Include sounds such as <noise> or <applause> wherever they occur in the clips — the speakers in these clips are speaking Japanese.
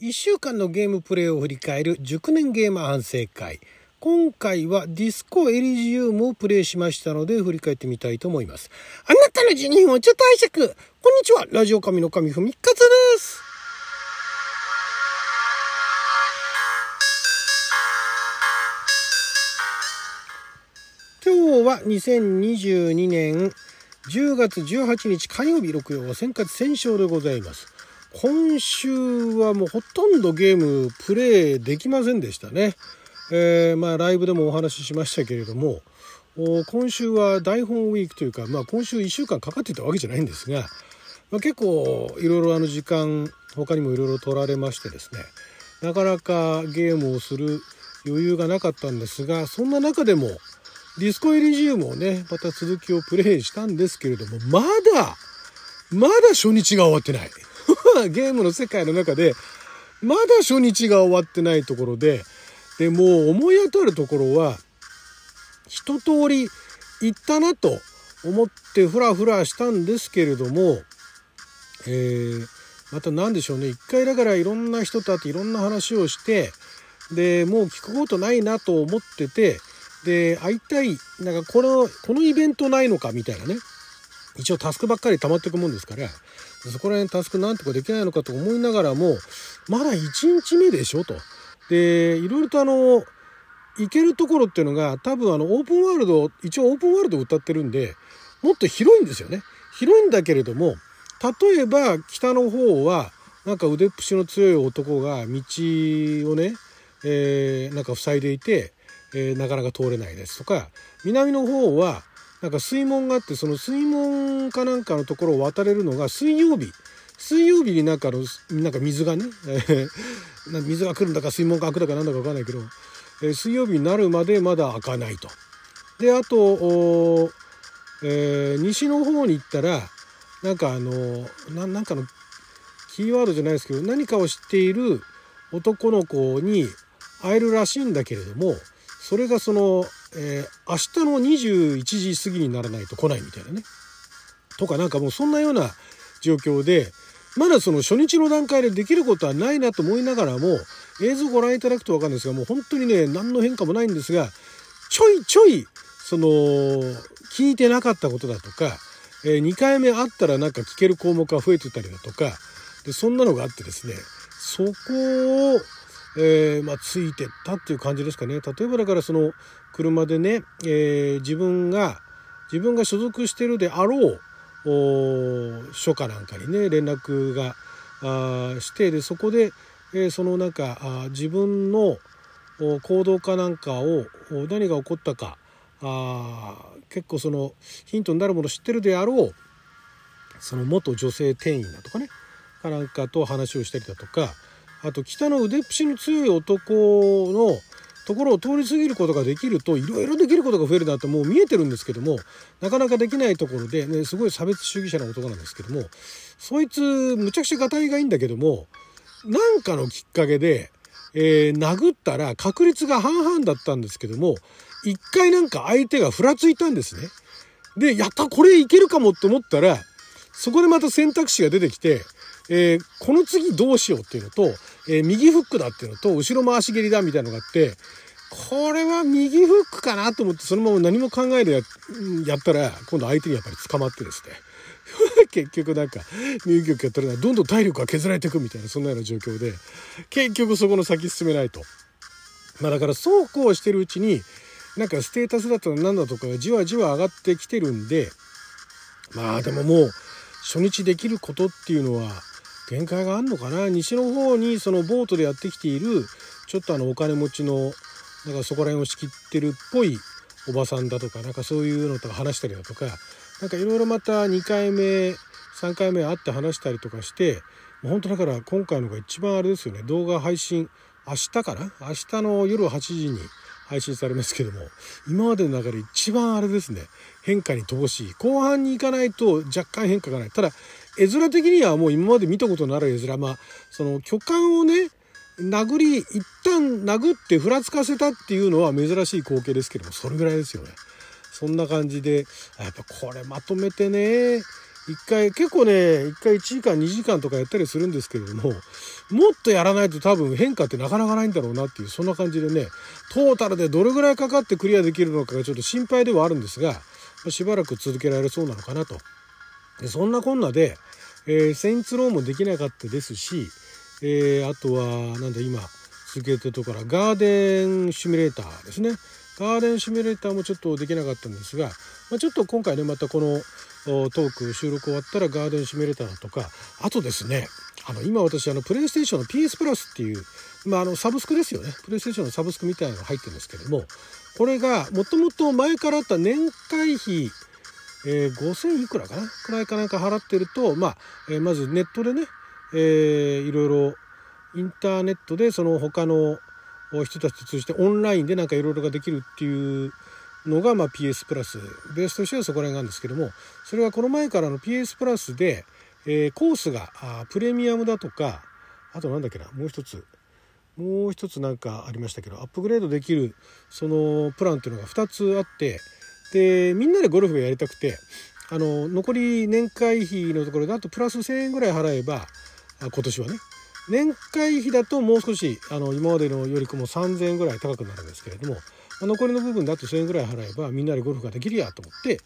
1週間のゲームプレイを振り返る熟年ゲーマー反省会。今回はディスコエリジウムをプレイしましたので振り返ってみたいと思います。あなたの12分をちょっと拝借こんにちはラジオ神の神ふみかつです今日は2022年10月18日火曜日6曜戦活戦勝でございます。今週はもうほとんどゲームプレイできませんでしたね。えー、まあライブでもお話ししましたけれども、今週は台本ウィークというか、まあ今週1週間かかってたわけじゃないんですが、まあ、結構いろいろあの時間、他にもいろいろ取られましてですね、なかなかゲームをする余裕がなかったんですが、そんな中でもディスコエリジウムをね、また続きをプレイしたんですけれども、まだ、まだ初日が終わってない。ゲームの世界の中で、まだ初日が終わってないところで、で、もう思い当たるところは、一通り行ったなと思ってふらふらしたんですけれども、え、また何でしょうね。一回だからいろんな人と会っていろんな話をして、で、もう聞くことないなと思ってて、で、会いたい、なんかこの、このイベントないのかみたいなね。一応タスクばっかり溜まっていくもんですから、そこら辺タスクなんとかできないのかと思いながらも、まだ1日目でしょと。で、いろいろとあの、行けるところっていうのが多分あのオープンワールド、一応オープンワールドを歌ってるんで、もっと広いんですよね。広いんだけれども、例えば北の方は、なんか腕っぷしの強い男が道をね、えー、なんか塞いでいて、えー、なかなか通れないですとか、南の方は、なんか水門があって、その水門かなんかのところを渡れるのが水曜日。水曜日になんかの、なんか水がね、<laughs> 水が来るんだか水門が開くだかなんだかわかんないけど、えー、水曜日になるまでまだ開かないと。で、あと、えー、西の方に行ったら、なんかあのな、なんかのキーワードじゃないですけど、何かを知っている男の子に会えるらしいんだけれども、それがその、えー、明日の21時過ぎにならないと来ないみたいなね。とかなんかもうそんなような状況で、まだその初日の段階でできることはないなと思いながらも、映像ご覧いただくとわかるんですが、もう本当にね、何の変化もないんですが、ちょいちょい、その、聞いてなかったことだとか、えー、2回目会ったらなんか聞ける項目が増えてたりだとか、で、そんなのがあってですね、そこを、えー、まあ、ついてったっていう感じですかね。例えばだからその車でね、えー、自分が、自分が所属してるであろう署かなんかにね、連絡があして、で、そこで、えー、そのなんかあ自分の行動かなんかを何が起こったかあ結構そのヒントになるものを知ってるであろうその元女性店員だとかねかなんかと話をしたりだとかあと北の腕っぷしの強い男のところを通り過ぎることができるといろいろできることが増えるなともう見えてるんですけどもなかなかできないところで、ね、すごい差別主義者の男なんですけどもそいつむちゃくちゃがたいがいいんだけどもなんかのきっかけで、えー、殴ったら確率が半々だったんですけども一回なんか相手がふらついたんですね。でやったこれいけるかもって思ったらそこでまた選択肢が出てきてえー、この次どうしようっていうのと、えー、右フックだっていうのと、後ろ回し蹴りだみたいなのがあって、これは右フックかなと思って、そのまま何も考えでややったら、今度相手にやっぱり捕まってですね。<laughs> 結局なんか、右曲やったらどんどん体力が削られていくみたいな、そんなような状況で、結局そこの先進めないと。まあだからそうこうしてるうちに、なんかステータスだとかなんだとかがじわじわ上がってきてるんで、まあでももう、初日できることっていうのは、限界があるのかな？西の方にそのボートでやってきているちょっとあのお金持ちのなんかそこら辺を仕切ってるっぽいおばさんだとかなんかそういうのとか話したりだとかなんかいろいろまた2回目3回目会って話したりとかしてもう本当だから今回のが一番あれですよね。動画配信明日かな？明日の夜8時に配信されますけども今までの中で一番あれですね変化に乏しい。後半に行かないと若干変化がない。ただ絵面的にはもう今まで見たことのある絵面。まあその巨漢をね殴り一旦殴ってふらつかせたっていうのは珍しい光景ですけどもそれぐらいですよね。そんな感じでやっぱこれまとめてね一回、結構ね、一回1時間、2時間とかやったりするんですけれども、もっとやらないと多分変化ってなかなかないんだろうなっていう、そんな感じでね、トータルでどれぐらいかかってクリアできるのかがちょっと心配ではあるんですが、しばらく続けられそうなのかなと。でそんなこんなで、えー、セインツローもできなかったですし、えー、あとは、なんだ今、続けてるところガーデンシミュレーターですね。ガーデンシミュレーターもちょっとできなかったんですが、まあ、ちょっと今回ね、またこのトーク収録終わったらガーデンシミュレーターとか、あとですね、あの今私あのプレイステーションの PS プラスっていう、まあ、あのサブスクですよね。プレイステーションのサブスクみたいなのが入ってるんですけどもこれがもともと前からあった年会費えー、5000いくらかな？くらいかなんか払ってると、まあ、えー、まずネットでね、えー、いろいろインターネットでその他の人たちと通じてオンラインでなんかいろいろができるっていうのが、まあ、PS プラス。ベースとしてはそこら辺なんですけどもそれがこの前からの PS プラスで、えー、コースがあプレミアムだとかあとなんだっけなもう一つ。もう一つなんかありましたけどアップグレードできるそのプランっていうのが2つあってでみんなでゴルフをやりたくてあの残り年会費のところであとプラス1,000円ぐらい払えば今年はね年会費だともう少しあの今までのよりも3,000円ぐらい高くなるんですけれども、残りの部分であと1,000円ぐらい払えばみんなでゴルフができるやと思って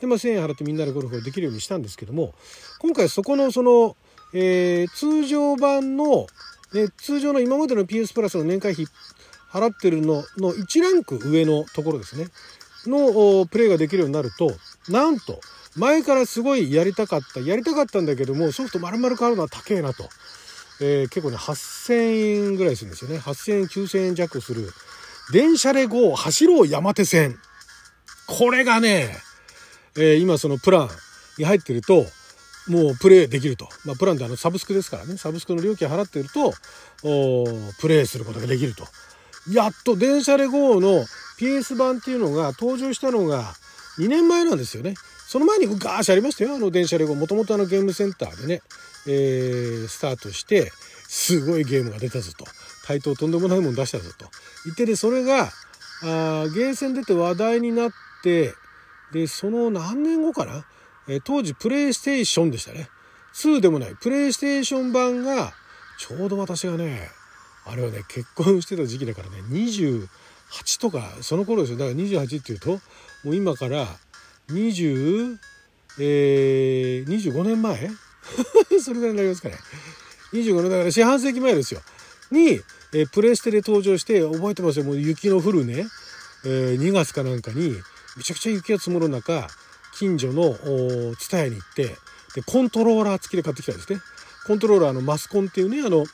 で、まあ、1,000円払ってみんなでゴルフができるようにしたんですけども今回そこのその、えー、通常版の、ね、通常の今までの PS プラスの年会費払ってるのの1ランク上のところですねのプレイができるようになるとなんと前からすごいやりたかったやりたかったんだけどもソフト丸々買うのは高えなと。えー、結構ね、8000円ぐらいするんですよね。8000円、9000円弱する。電車で GO 走ろう山手線。これがね、えー、今そのプランに入ってると、もうプレイできると。まあ、プランってあのサブスクですからね。サブスクの料金払ってると、プレイすることができると。やっと電車で GO の PS 版っていうのが登場したのが2年前なんですよね。その前にガーシありましたよ。あの電車で GO。もともとあのゲームセンターでね、えー、スタートしてすごいゲームが出たぞと。対等とんでもないもん出したぞと。言ってでそれがあゲーセン出て話題になってでその何年後かな、えー、当時プレイステーションでしたね。2でもない。プレイステーション版がちょうど私がねあれはね結婚してた時期だからね28とかその頃ですよ。だから28っていうともう今から20えー、25年前 <laughs> それぐらいになりますかね。25年だから四半世紀前ですよ。に、え、プレステで登場して覚えてますよ。もう雪の降るね、えー、2月かなんかにめちゃくちゃ雪が積もる中近所の蔦屋に行ってでコントローラー付きで買ってきたんですね。コントローラーのマスコンっていうねあの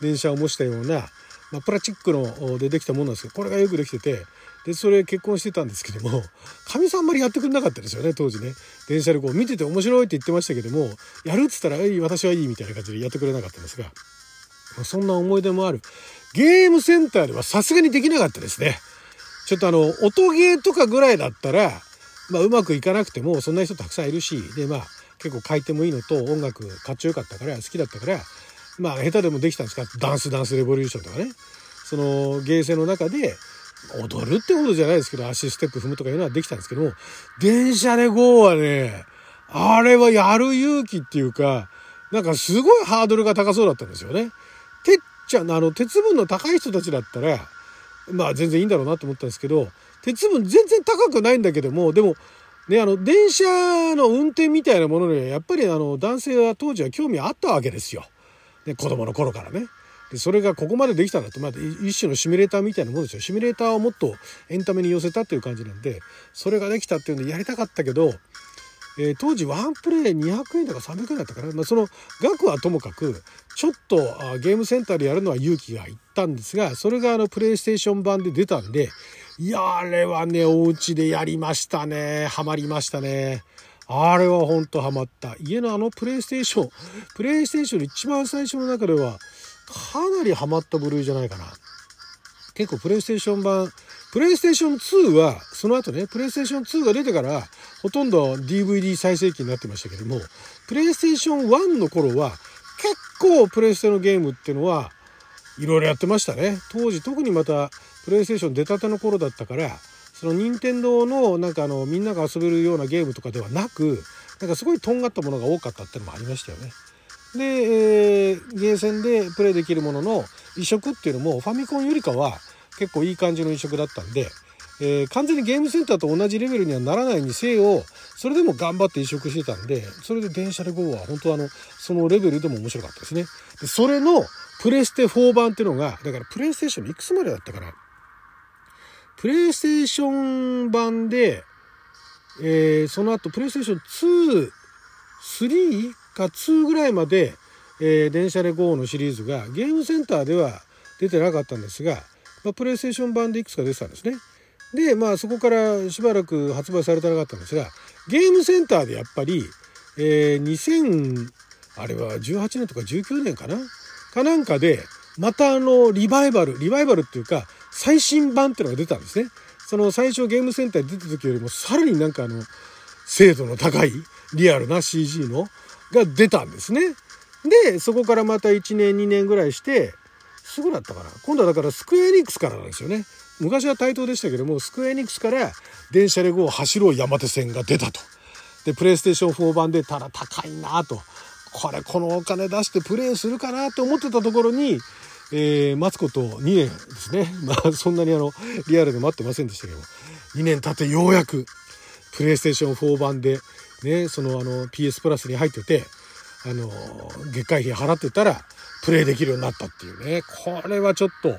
電車を模したような、まあ、プラスチックのでできたものなんですけどこれがよくできててでそれ結婚してたんですけども <laughs> かみさんあんまりやってくれなかったですよね当時ね。電車でこう見てて面白いって言ってましたけどもやるっつったら「いい私はいい」みたいな感じでやってくれなかったんですがそんな思い出もある。ゲームセンターではさすがにできなかったですね。ちょっとあの音ゲーとかぐらいだったら、まあ、うまくいかなくてもそんな人たくさんいるしでまあ結構回転もいいのと音楽かっちょよかったから好きだったからまあ下手でもできたんですか？ダンスダンスレボリューションとかね。そのゲーセンの中で踊るってことじゃないですけど、足ステップ踏むとかいうのはできたんですけども、電車で GO はね、あれはやる勇気っていうか、なんかすごいハードルが高そうだったんですよね。てっちゃん、あの、鉄分の高い人たちだったら、まあ全然いいんだろうなと思ったんですけど、鉄分全然高くないんだけども、でも、ね、あの、電車の運転みたいなものには、やっぱりあの、男性は当時は興味あったわけですよ。ね、子供の頃からね。でそれがここまでできたんだと、まあ、一種のシミュレーターみたいなものですよシミュレーターをもっとエンタメに寄せたっていう感じなんでそれができたっていうんでやりたかったけど、えー、当時ワンプレイ200円とか300円だったかな、まあ、その額はともかくちょっとあゲームセンターでやるのは勇気がいったんですがそれがあのプレイステーション版で出たんでいやあれはねお家でやりましたねハマりましたね。あれはほんとハマった。家のあのプレイステーション、プレイステーションの一番最初の中では、かなりハマった部類じゃないかな。結構プレイステーション版、プレイステーション2は、その後ね、プレイステーション2が出てから、ほとんど DVD 再生機になってましたけども、プレイステーション1の頃は、結構プレイステのゲームっていうのは、いろいろやってましたね。当時特にまた、プレイステーション出たての頃だったから、その任天堂のなんかあのみんなが遊べるようなゲームとかではなくなんかすごいとんがったものが多かったっていうのもありましたよね。で、えー、ゲーセンでプレイできるものの移植っていうのもファミコンよりかは結構いい感じの移植だったんで、えー、完全にゲームセンターと同じレベルにはならないにせよそれでも頑張って移植してたんでそれで電車で GO は本当あのそのレベルでも面白かったですね。でそれのプレステ4版っていうのがだからプレイステーションいくつまでだったかな。プレイステーション版で、えー、その後プレイステーション2 3か2ぐらいまで、えー、電車で GO のシリーズがゲームセンターでは出てなかったんですが、まあ、プレイステーション版でいくつか出てたんですね。でまあそこからしばらく発売されてなかったんですがゲームセンターでやっぱり、えー、2000あれは18年とか19年かな？かなんかでまたあのリバイバルリバイバルっていうか最新版っていうのが出たんですね。その最初ゲームセンターに出た時よりもさらになんかあの精度の高いリアルな CG のが出たんですね。でそこからまた1年2年ぐらいしてすぐだったかな今度はだからスクエニックスからなんですよね。昔は対等でしたけどもスクエニックスから電車レゴを走ろう山手線が出たと。でプレイステーション4版でただ高いなとこれこのお金出してプレイするかなと思ってたところに、えー、待つこと2年ですね <laughs> まあそんなにあのリアルで待ってませんでしたけども2年経ってようやくプレイステーション4版でね、そのあの PS プラスに入ってて、あの、月会費払ってたら、プレイできるようになったっていうね。これはちょっと、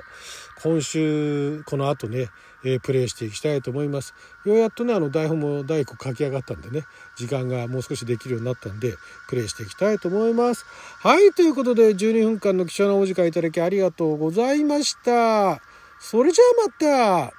今週、この後ね、えー、プレイしていきたいと思います。ようやっとね、あの台本も第1個書き上がったんでね、時間がもう少しできるようになったんで、プレイしていきたいと思います。はい、ということで、12分間の貴重なお時間いただきありがとうございました。それじゃあまた